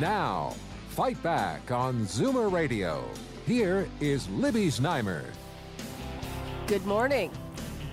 Now, Fight Back on Zoomer Radio. Here is Libby Znaimer. Good morning.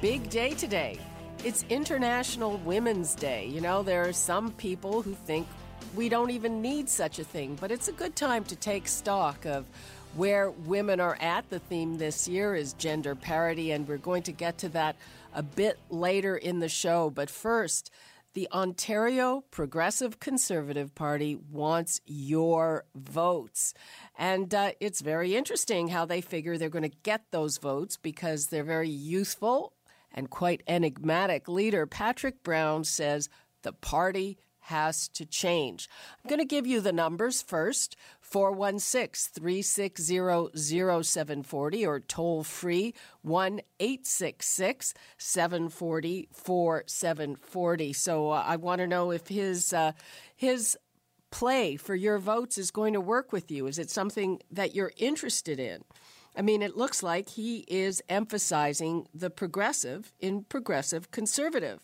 Big day today. It's International Women's Day. You know, there are some people who think we don't even need such a thing, but it's a good time to take stock of where women are at. The theme this year is gender parity, and we're going to get to that a bit later in the show. But first, the Ontario Progressive Conservative Party wants your votes. And uh, it's very interesting how they figure they're going to get those votes because they're very youthful and quite enigmatic leader. Patrick Brown says the party has to change. I'm going to give you the numbers first 416 360 0740 or toll free 1 866 740 4740. So uh, I want to know if his, uh, his play for your votes is going to work with you. Is it something that you're interested in? I mean, it looks like he is emphasizing the progressive in progressive conservative.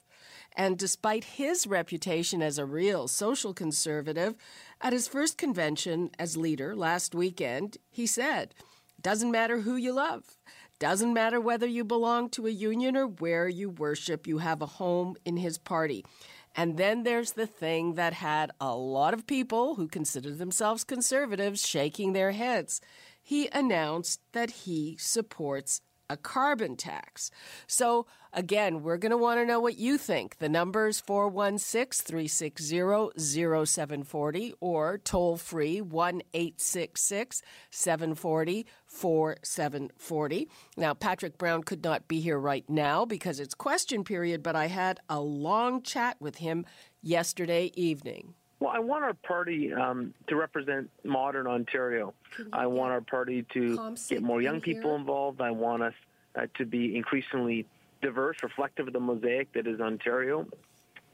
And despite his reputation as a real social conservative, at his first convention as leader last weekend, he said, Doesn't matter who you love. Doesn't matter whether you belong to a union or where you worship, you have a home in his party. And then there's the thing that had a lot of people who consider themselves conservatives shaking their heads. He announced that he supports a carbon tax. So, again, we're going to want to know what you think. The number is 416 360 0740 or toll free 1 866 740 4740. Now, Patrick Brown could not be here right now because it's question period, but I had a long chat with him yesterday evening. Well, I want our party um, to represent modern Ontario. I want our party to get more young people involved. I want us uh, to be increasingly diverse, reflective of the mosaic that is Ontario.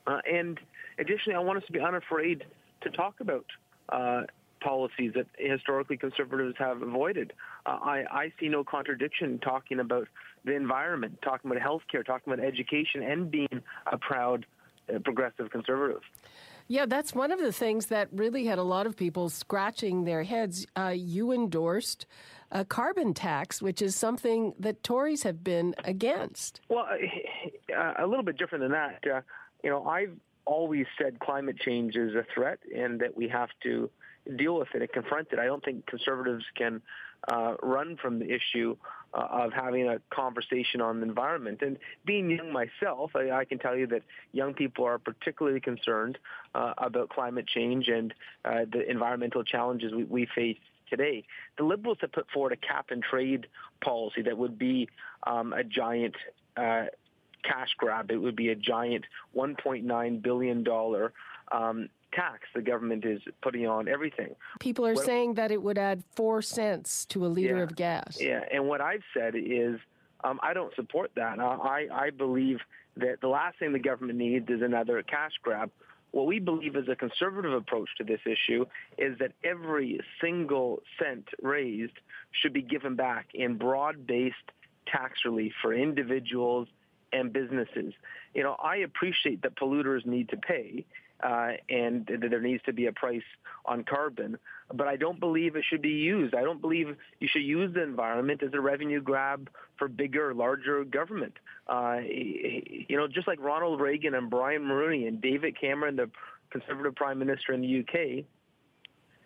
Uh, and additionally, I want us to be unafraid to talk about uh, policies that historically conservatives have avoided. Uh, I, I, see no contradiction talking about the environment, talking about healthcare, talking about education, and being a proud uh, progressive conservative. Yeah, that's one of the things that really had a lot of people scratching their heads. Uh, you endorsed a carbon tax, which is something that Tories have been against. Well, uh, a little bit different than that. Uh, you know, I've always said climate change is a threat and that we have to deal with it and confront it. I don't think conservatives can uh, run from the issue uh, of having a conversation on the environment. And being young myself, I, I can tell you that young people are particularly concerned uh, about climate change and uh, the environmental challenges we, we face today. The Liberals have put forward a cap and trade policy that would be um, a giant uh, cash grab. It would be a giant $1.9 billion um, tax the government is putting on everything. People are what, saying that it would add four cents to a liter yeah, of gas. Yeah, and what I've said is um, I don't support that. I, I believe that the last thing the government needs is another cash grab. What we believe is a conservative approach to this issue is that every single cent raised should be given back in broad-based tax relief for individuals and businesses. You know, I appreciate that polluters need to pay, uh, and there needs to be a price on carbon. But I don't believe it should be used. I don't believe you should use the environment as a revenue grab for bigger, larger government. Uh, you know, just like Ronald Reagan and Brian Mulroney and David Cameron, the conservative prime minister in the UK,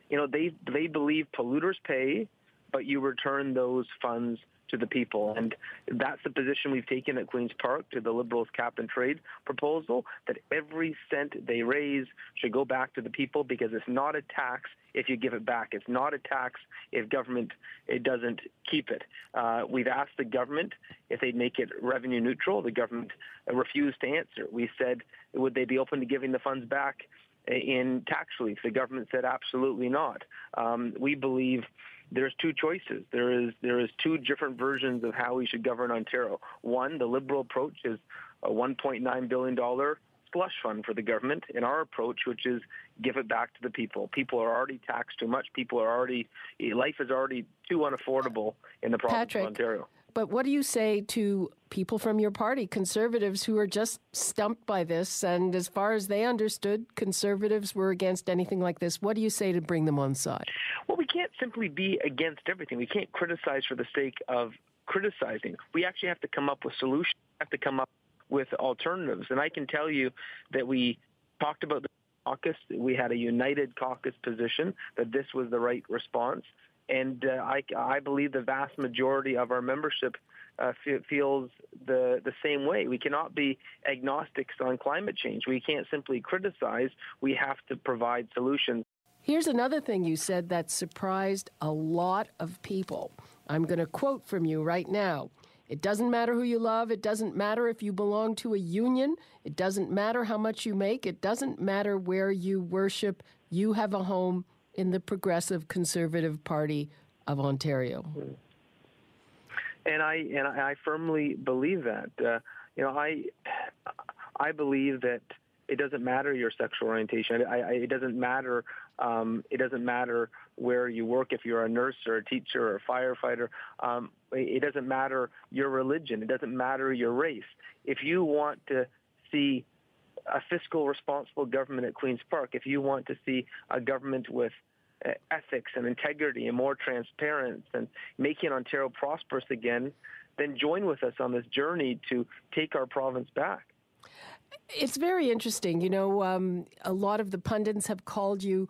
you know, they they believe polluters pay, but you return those funds to the people. And that's the position we've taken at Queen's Park to the Liberals' cap and trade proposal, that every cent they raise should go back to the people because it's not a tax if you give it back. It's not a tax if government it doesn't keep it. Uh, we've asked the government if they'd make it revenue neutral. The government refused to answer. We said, would they be open to giving the funds back in tax relief. The government said absolutely not. Um, we believe there's two choices. There is there is two different versions of how we should govern Ontario. One, the liberal approach is a 1.9 billion dollar slush fund for the government. In our approach, which is give it back to the people. People are already taxed too much. People are already life is already too unaffordable in the province Patrick, of Ontario. But what do you say to people from your party, conservatives, who are just stumped by this? And as far as they understood, conservatives were against anything like this. What do you say to bring them on side? Well, we can't simply be against everything. We can't criticize for the sake of criticizing. We actually have to come up with solutions. We have to come up with alternatives. And I can tell you that we talked about the caucus. We had a united caucus position that this was the right response. And uh, I, I believe the vast majority of our membership uh, feels the the same way. We cannot be agnostics on climate change. We can't simply criticize. We have to provide solutions. Here's another thing you said that surprised a lot of people. I'm going to quote from you right now. It doesn't matter who you love. It doesn't matter if you belong to a union. It doesn't matter how much you make. It doesn't matter where you worship. You have a home in the Progressive Conservative Party of Ontario. And I and I firmly believe that. Uh, you know, I I believe that it doesn't matter your sexual orientation. I, I, it doesn't matter. Um, it doesn't matter where you work. If you're a nurse or a teacher or a firefighter, um, it doesn't matter your religion. It doesn't matter your race. If you want to see a fiscal responsible government at Queen's Park, if you want to see a government with uh, ethics and integrity and more transparency and making Ontario prosperous again, then join with us on this journey to take our province back. It's very interesting. You know, um, a lot of the pundits have called you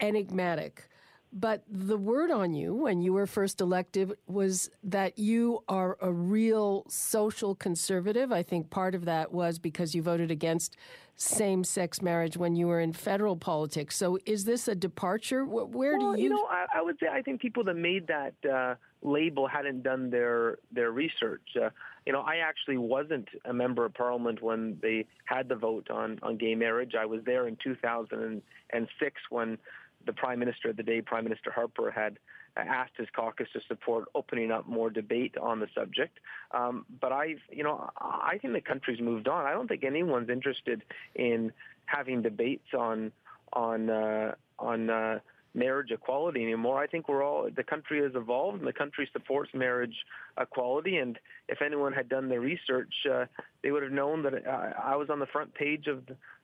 enigmatic. But the word on you when you were first elected was that you are a real social conservative. I think part of that was because you voted against same sex marriage when you were in federal politics. So is this a departure? Where well, do you. You know, I, I, would say I think people that made that uh, label hadn't done their, their research. Uh, you know, I actually wasn't a member of parliament when they had the vote on, on gay marriage. I was there in 2006 when the prime minister of the day, Prime Minister Harper, had asked his caucus to support opening up more debate on the subject. Um, but I've, you know, I think the country's moved on. I don't think anyone's interested in having debates on on uh, on uh, marriage equality anymore. I think we're all the country has evolved and the country supports marriage equality. And if anyone had done their research, uh, they would have known that uh, I was on the front page of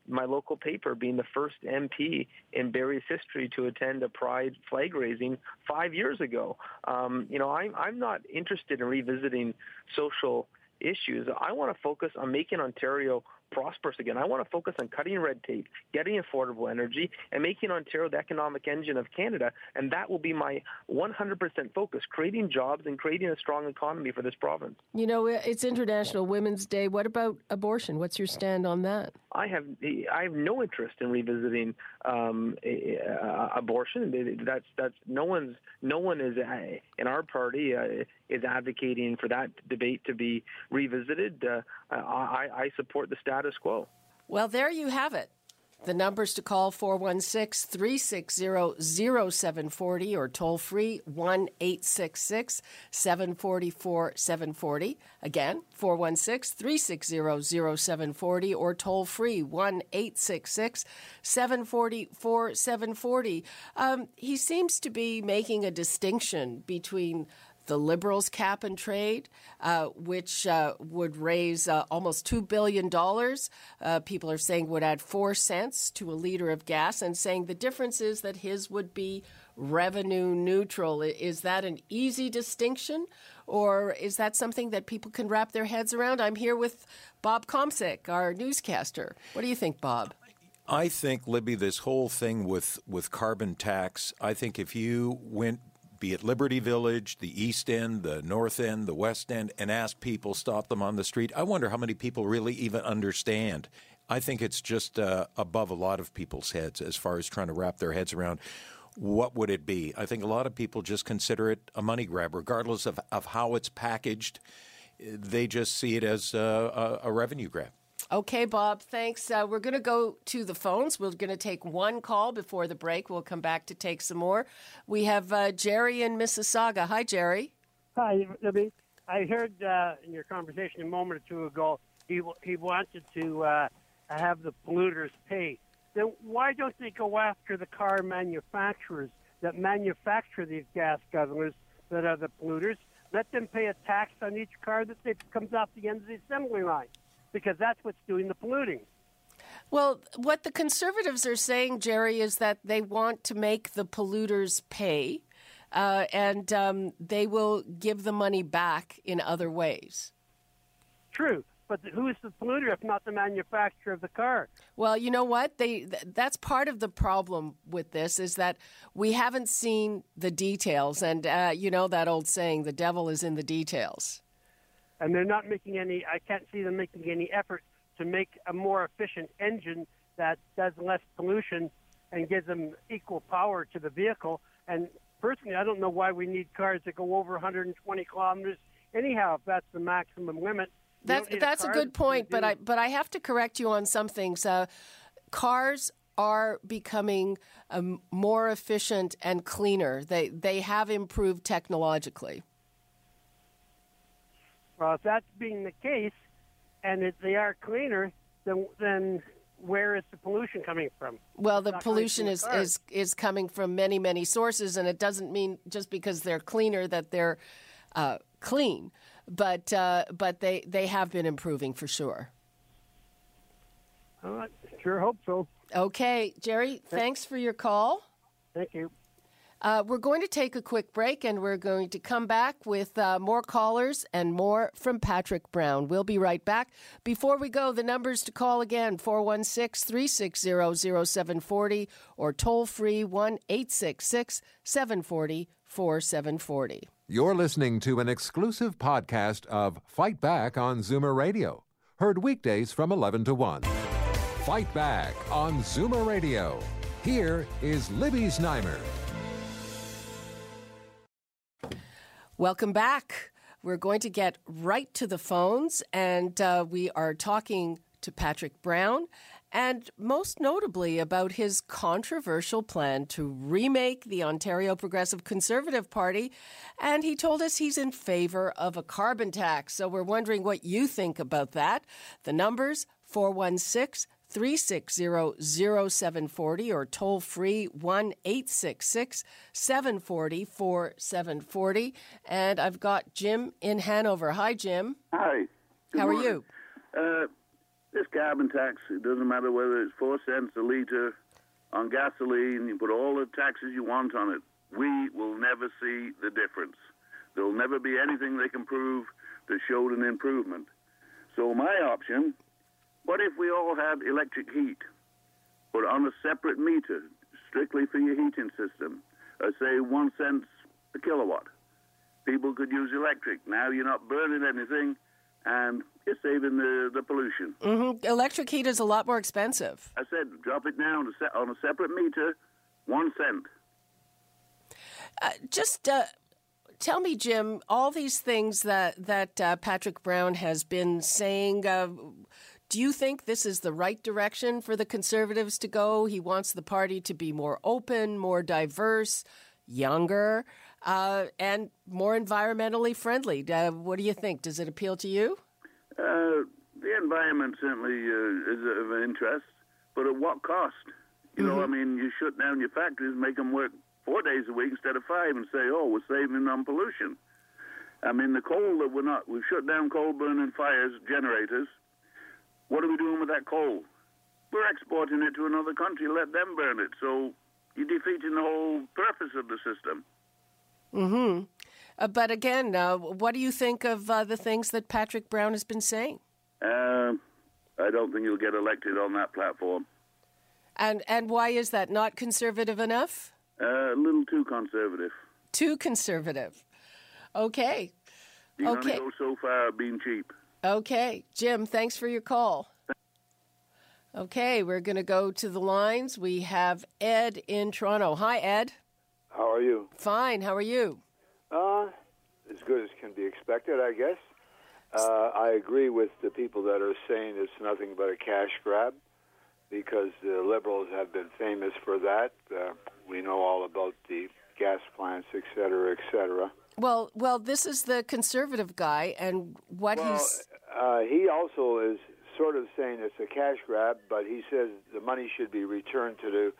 my local paper, being the first MP in Barrie's history to attend a Pride flag raising five years ago. Um, you know, I'm I'm not interested in revisiting social issues. I want to focus on making Ontario prosperous again. I want to focus on cutting red tape, getting affordable energy, and making Ontario the economic engine of Canada. And that will be my 100% focus, creating jobs and creating a strong economy for this province. You know, it's International Women's Day. What about abortion? What's your stand on that? I have I have no interest in revisiting um, abortion. That's that's no one's no one is uh, in our party uh, is advocating for that debate to be revisited. Uh, I, I support the status quo. Well, there you have it. The numbers to call 416 360 0740 or toll free 1 866 744 740. Again, 416 360 0740 or toll free 1 866 744 740. Um, he seems to be making a distinction between the Liberals' cap and trade, uh, which uh, would raise uh, almost $2 billion. Uh, people are saying would add 4 cents to a liter of gas, and saying the difference is that his would be revenue neutral. Is that an easy distinction, or is that something that people can wrap their heads around? I'm here with Bob Komsic, our newscaster. What do you think, Bob? I think, Libby, this whole thing with, with carbon tax, I think if you went be it Liberty Village, the East End, the North End, the West End, and ask people, stop them on the street. I wonder how many people really even understand. I think it's just uh, above a lot of people's heads as far as trying to wrap their heads around what would it be. I think a lot of people just consider it a money grab, regardless of, of how it's packaged. They just see it as a, a, a revenue grab. Okay, Bob, thanks. Uh, we're going to go to the phones. We're going to take one call before the break. We'll come back to take some more. We have uh, Jerry in Mississauga. Hi, Jerry. Hi, Libby. I heard uh, in your conversation a moment or two ago he he wanted to uh, have the polluters pay. Then why don't they go after the car manufacturers that manufacture these gas guzzlers that are the polluters? Let them pay a tax on each car that comes off the end of the assembly line, because that's what's doing the polluting. Well, what the conservatives are saying, Jerry, is that they want to make the polluters pay, uh, and um, they will give the money back in other ways. True, but who is the polluter if not the manufacturer of the car? Well, you know what? They th- that's part of the problem with this is that we haven't seen the details, and uh, you know that old saying, "The devil is in the details." And they're not making any. I can't see them making any effort to make a more efficient engine that does less pollution and gives them equal power to the vehicle. And personally, I don't know why we need cars that go over 120 kilometers. Anyhow, if that's the maximum limit that's that's a, a good point, but I but I have to correct you on some things. Uh, cars are becoming um, more efficient and cleaner. They they have improved technologically. Well, if that's being the case, and if they are cleaner, then then where is the pollution coming from? Well, the pollution is, is is coming from many many sources, and it doesn't mean just because they're cleaner that they're uh, clean but uh, but they they have been improving for sure. I sure hope so. Okay, Jerry, thanks for your call. Thank you. Uh, we're going to take a quick break and we're going to come back with uh, more callers and more from Patrick Brown. We'll be right back. Before we go, the numbers to call again 416 360 0740 or toll free 1 866 740 4740. You're listening to an exclusive podcast of Fight Back on Zoomer Radio. Heard weekdays from 11 to 1. Fight Back on Zoomer Radio. Here is Libby Znaimer. Welcome back. We're going to get right to the phones, and uh, we are talking to Patrick Brown and most notably about his controversial plan to remake the Ontario Progressive Conservative Party. And he told us he's in favor of a carbon tax. So we're wondering what you think about that. The numbers 416 360 0740 or toll free 1 866 740 4740. And I've got Jim in Hanover. Hi, Jim. Hi. Good How morning. are you? Uh, this carbon tax, it doesn't matter whether it's four cents a litre on gasoline, you put all the taxes you want on it. We will never see the difference. There will never be anything they can prove that showed an improvement. So, my option what if we all had electric heat, but on a separate meter, strictly for your heating system, uh, say one cent a kilowatt? People could use electric. Now you're not burning anything, and you're saving the, the pollution. Mm-hmm. Electric heat is a lot more expensive. I said drop it down on a separate meter, one cent. Uh, just uh, tell me, Jim, all these things that that uh, Patrick Brown has been saying. Uh, do you think this is the right direction for the Conservatives to go? He wants the party to be more open, more diverse, younger, uh, and more environmentally friendly. Uh, what do you think? Does it appeal to you? Uh, the environment certainly uh, is of interest, but at what cost? You mm-hmm. know, I mean, you shut down your factories, make them work four days a week instead of five, and say, "Oh, we're saving on pollution." I mean, the coal that we're not, we've shut down coal burning fires, generators. What are we doing with that coal? We're exporting it to another country, let them burn it. So you're defeating the whole purpose of the system. Hmm. Uh, but again, uh, what do you think of uh, the things that Patrick Brown has been saying? Uh, I don't think he'll get elected on that platform. And and why is that? Not conservative enough? Uh, a little too conservative. Too conservative. Okay. You okay. only go so far being cheap. Okay, Jim. Thanks for your call. Okay, we're going to go to the lines. We have Ed in Toronto. Hi, Ed. How are you? Fine. How are you? Uh, as good as can be expected, I guess. Uh, I agree with the people that are saying it's nothing but a cash grab because the liberals have been famous for that. Uh, we know all about the gas plants, et cetera, et cetera. Well, well, this is the conservative guy, and what well, he's uh, he also is sort of saying it's a cash grab, but he says the money should be returned to the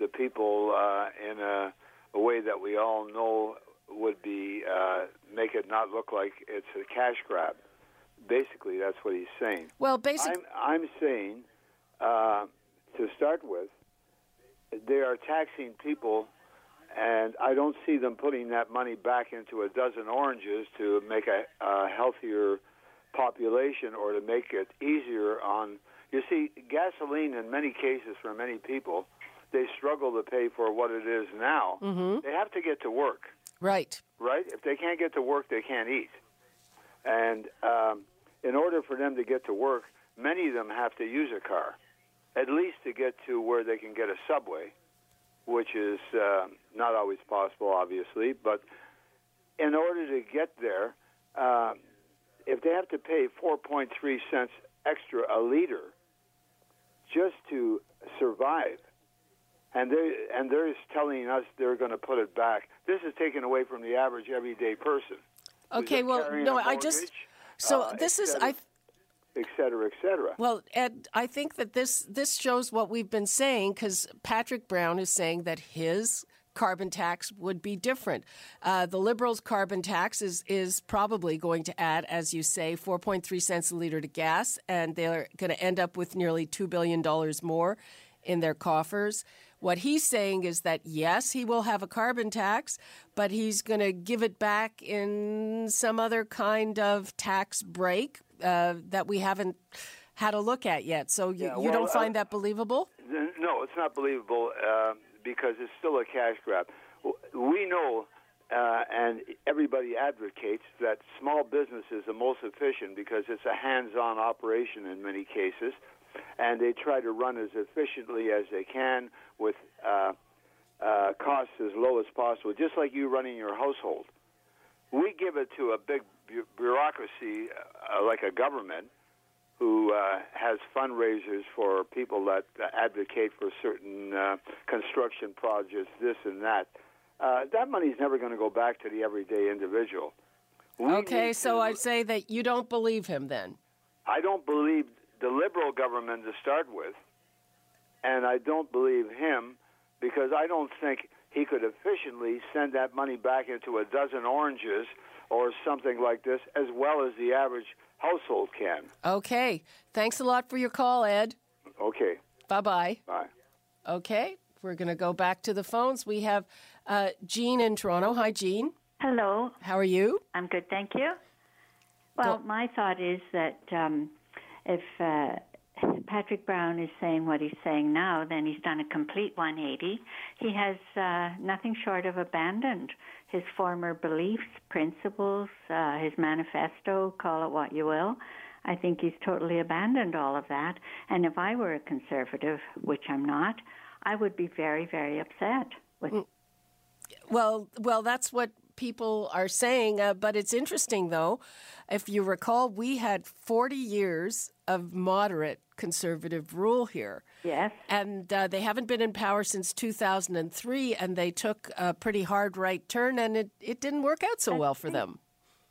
the people uh, in a, a way that we all know would be uh, make it not look like it's a cash grab. Basically, that's what he's saying. Well, basically, I'm, I'm saying uh, to start with, they are taxing people, and I don't see them putting that money back into a dozen oranges to make a, a healthier population or to make it easier on. You see, gasoline in many cases for many people, they struggle to pay for what it is now. Mm-hmm. They have to get to work. Right. Right? If they can't get to work, they can't eat. And um, in order for them to get to work, many of them have to use a car, at least to get to where they can get a subway, which is uh, not always possible, obviously. But in order to get there, uh, if they have to pay 4.3 cents extra a liter just to survive, and they and they're telling us they're going to put it back. This is taken away from the average everyday person. Okay, well, no, I just so uh, this is I. Et cetera, et cetera. Well, Ed, I think that this this shows what we've been saying because Patrick Brown is saying that his carbon tax would be different. Uh, the Liberals' carbon tax is is probably going to add, as you say, 4.3 cents a liter to gas, and they're going to end up with nearly two billion dollars more in their coffers. What he's saying is that yes, he will have a carbon tax, but he's going to give it back in some other kind of tax break uh, that we haven't had a look at yet. So you, Yeah, you don't find uh, that believable? No, it's not believable uh, because it's still a cash grab. We know, uh, and everybody advocates that small business is the most efficient because it's a hands-on operation in many cases, and they try to run as efficiently as they can with uh, uh, costs as low as possible, just like you running your household. We give it to a big bu- bureaucracy uh, like a government who uh, has fundraisers for people that uh, advocate for certain uh, construction projects, this and that. Uh, that money's never going to go back to the everyday individual. We Okay, so to- I'd say that you don't believe him then. I don't believe the liberal government to start with, and I don't believe him because I don't think he could efficiently send that money back into a dozen oranges or something like this as well as the average household can. Okay, thanks a lot for your call, Ed. Okay, Bye bye. bye. Okay, we're going to go back to the phones. We have uh, Jean in Toronto. Hi, Jean. Hello, How are you? I'm good, thank you. Well, Go- my thought is that um, if uh, Patrick Brown is saying what he's saying now, then he's done a complete 180. He has uh, nothing short of abandoned his former beliefs, principles, uh, his manifesto, call it what you will. I think he's totally abandoned all of that. And if I were a conservative, which I'm not, I would be very, very upset with Well, well, that's what people are saying. Uh, but it's interesting, though. If you recall, we had 40 years of moderate conservative rule here. Yes. And uh, they haven't been in power since 2003, and they took a pretty hard right turn, and it, it didn't work out so well for them.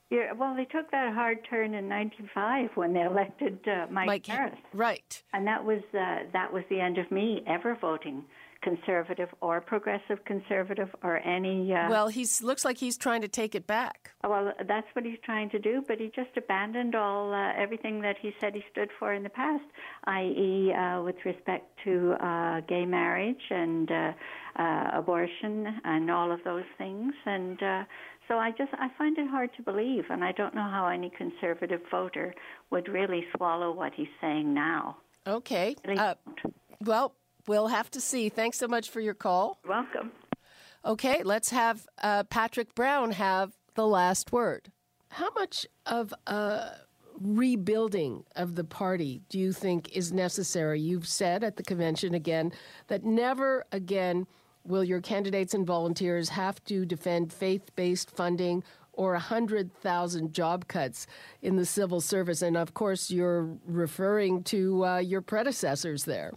Yeah, well, they took that hard turn in '95 when they elected uh, Mike, Mike, Harris, right. and that was uh, that was the end of me ever voting conservative or progressive conservative or any. Uh, Well, he's looks like he's trying to take it back. well, that's what he's trying to do, but he just abandoned all uh, everything that he said he stood for in the past, i.e., uh, with respect to uh, gay marriage and uh, uh, abortion and all of those things. And uh, so I just I find it hard to believe, and I don't know how any conservative voter would really swallow what he's saying now. Okay. Uh, well, we'll have to see. Thanks so much for your call. Welcome. Okay, let's have uh, Patrick Brown have the last word. How much of a rebuilding of the party do you think is necessary? You've said at the convention again that never again will your candidates and volunteers have to defend faith based funding or 100,000 job cuts in the civil service. And of course, you're referring to uh, your predecessors there.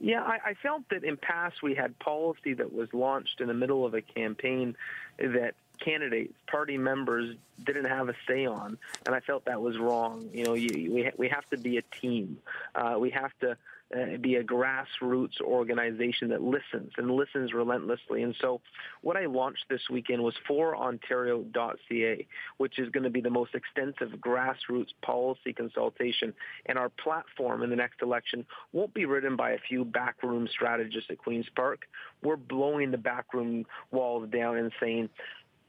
Yeah, I, I felt that in past we had policy that was launched in the middle of a campaign that candidates, party members didn't have a say on, and I felt that was wrong. You know, you, we ha- we have to be a team. Uh, we have to uh, be a grassroots organization that listens and listens relentlessly. And so, what I launched this weekend was forontario.ca, which is going to be the most extensive grassroots policy consultation. And our platform in the next election won't be written by a few backroom strategists at Queens Park. We're blowing the backroom walls down and saying,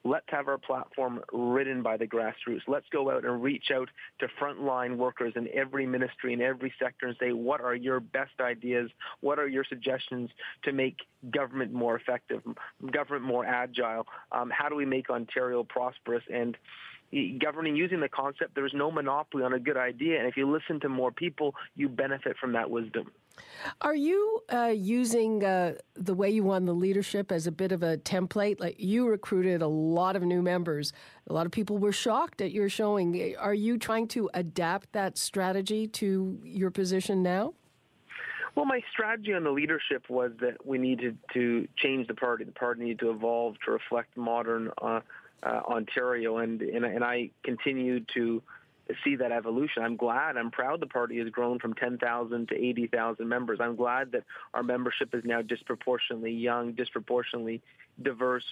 Let's have our platform ridden by the grassroots. Let's go out and reach out to frontline workers in every ministry, in every sector, and say, what are your best ideas? What are your suggestions to make government more effective, government more agile? Um, how do we make Ontario prosperous? And governing using the concept there's no monopoly on a good idea and if you listen to more people you benefit from that wisdom are you uh, using uh, the way you won the leadership as a bit of a template? Like you recruited a lot of new members. A lot of people were shocked at your showing. Are you trying to adapt that strategy to your position now? Well, my strategy on the leadership was that we needed to change the party. The party needed to evolve to reflect modern uh, uh Ontario, and, and and I continued to see that evolution. I'm glad, I'm proud the party has grown from 10,000 to 80,000 members. I'm glad that our membership is now disproportionately young, disproportionately diverse,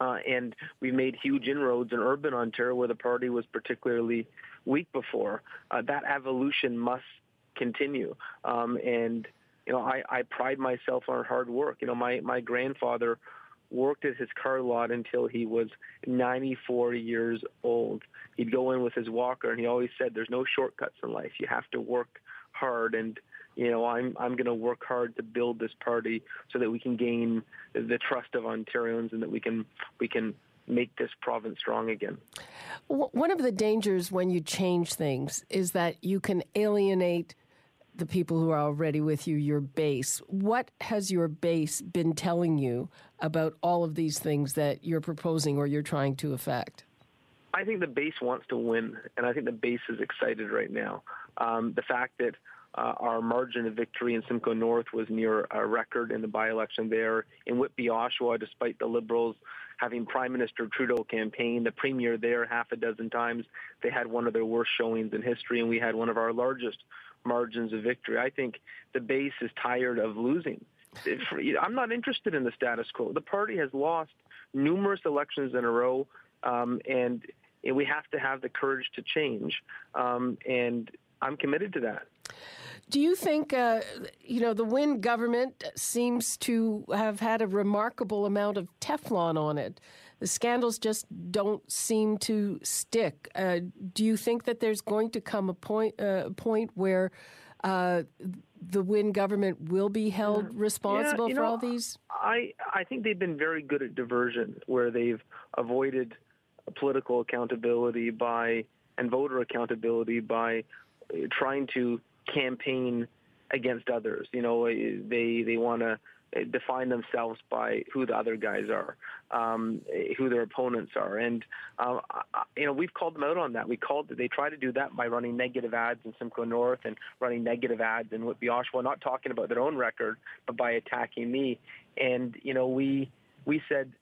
uh, and we've made huge inroads in urban Ontario where the party was particularly weak before. Uh, that evolution must continue. Um, and, you know, I, I pride myself on hard work. You know, my, my grandfather worked at his car lot until he was 94 years old. He'd go in with his walker, and he always said, "There's no shortcuts in life. You have to work hard." And you know, I'm I'm going to work hard to build this party so that we can gain the trust of Ontarians and that we can we can make this province strong again. One of the dangers when you change things is that you can alienate the people who are already with you, your base. What has your base been telling you about all of these things that you're proposing or you're trying to affect? I think the base wants to win, and I think the base is excited right now. Um, the fact that uh, our margin of victory in Simcoe North was near a record in the by-election there. In Whitby, Oshawa, despite the Liberals having Prime Minister Trudeau campaign, the Premier there half a dozen times, they had one of their worst showings in history, and we had one of our largest margins of victory. I think the base is tired of losing. I'm not interested in the status quo. The party has lost numerous elections in a row, um, and, and, we have to have the courage to change. Um, and I'm committed to that. Do you think, uh, you know, the Wynne government seems to have had a remarkable amount of Teflon on it? The scandals just don't seem to stick. Uh, do you think that there's going to come a point, uh, point where uh, the Wynne government will be held responsible yeah, for know, all these? I, I think they've been very good at diversion, where they've avoided political accountability by and voter accountability by trying to campaign against others. You know, they they want to define themselves by who the other guys are, um, who their opponents are, and uh, you know we've called them out on that. We called they try to do that by running negative ads in Simcoe North and running negative ads in Whitby Oshawa, not talking about their own record, but by attacking me. And you know we we said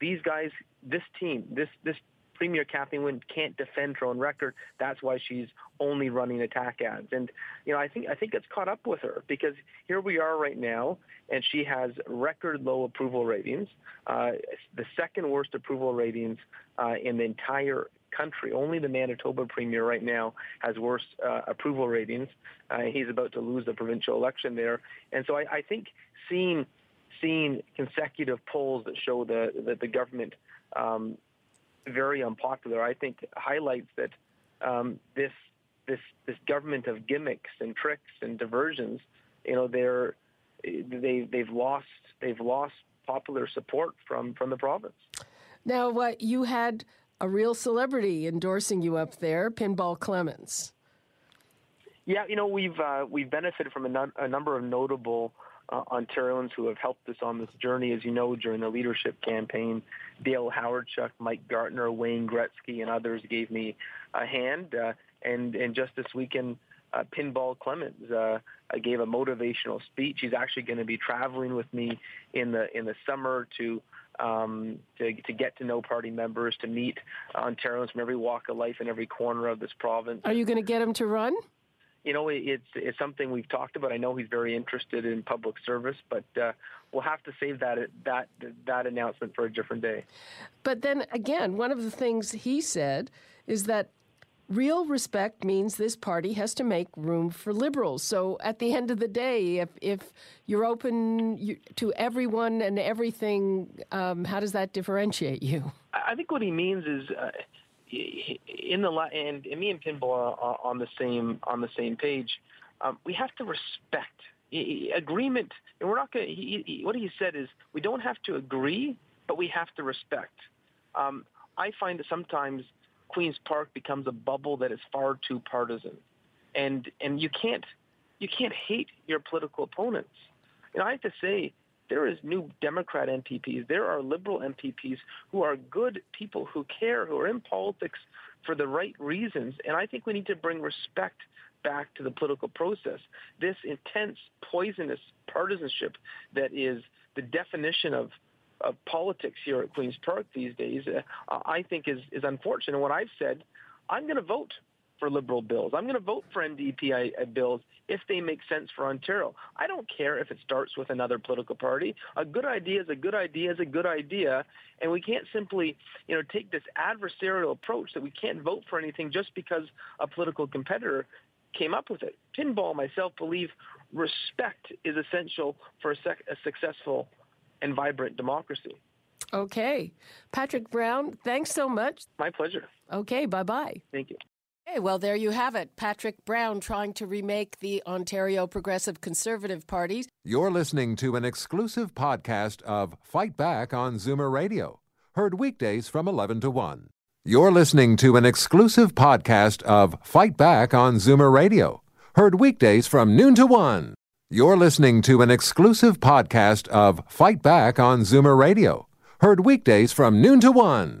these guys, this team, this this Premier Kathleen Wynne can't defend her own record. That's why she's only running attack ads. And you know, I think I think it's caught up with her because here we are right now, and she has record low approval ratings, uh, the second worst approval ratings uh, in the entire country. Only the Manitoba Premier right now has worse uh, approval ratings. Uh, he's about to lose the provincial election there, and so I, I think seeing seeing consecutive polls that show the that the government um, very unpopular, I think highlights that um, this this this government of gimmicks and tricks and diversions, you know, they're they they've lost they've lost popular support from from the province. Now, what you had a real celebrity endorsing you up there, Pinball Clemons. Yeah, you know we've uh, we've benefited from a, a number of notable uh, Ontarians who have helped us on this journey, as you know, during the leadership campaign. Dale Hawerchuk, Mike Gartner, Wayne Gretzky, and others gave me a hand. Uh, and, and just this weekend, uh, Pinball Clemons uh, gave a motivational speech. He's actually going to be traveling with me in the in the summer to um, to, to get to know party members, to meet Ontarians from every walk of life in every corner of this province. Are you going to get him to run? You know, it's it's something we've talked about. I know he's very interested in public service, but uh, we'll have to save that that that announcement for a different day. But then again, one of the things he said is that real respect means this party has to make room for liberals. So at the end of the day, if if you're open to everyone and everything, um, how does that differentiate you? I think what he means is. Uh, in the and, and me and Pinball are on the same on the same page. Um, we have to respect agreement, and we're not going. What he said is we don't have to agree, but we have to respect. Um, I find that sometimes Queens Park becomes a bubble that is far too partisan, and and you can't you can't hate your political opponents. And I have to say there is new Democrat MPPs. There are liberal MPPs who are good people who care, who are in politics for the right reasons. And I think we need to bring respect back to the political process. This intense, poisonous partisanship that is the definition of of politics here at Queens Park these days, uh, I think is is unfortunate. And what I've said, I'm going to vote for liberal bills. I'm going to vote for NDP uh, bills if they make sense for Ontario. I don't care if it starts with another political party. A good idea is a good idea is a good idea, and we can't simply, you know, take this adversarial approach that we can't vote for anything just because a political competitor came up with it. Pinball myself believe respect is essential for a, sec- a successful and vibrant democracy. Okay. Patrick Brown, thanks so much. My pleasure. Okay, bye bye. Thank you. Okay, well, there you have it. Patrick Brown trying to remake the Ontario Progressive Conservative Party. You're listening to an exclusive podcast of Fight Back on Zoomer Radio, heard weekdays from 11 to 1. You're listening to an exclusive podcast of Fight Back on Zoomer Radio, heard weekdays from noon to 1. You're listening to an exclusive podcast of Fight Back on Zoomer Radio, heard weekdays from noon to 1.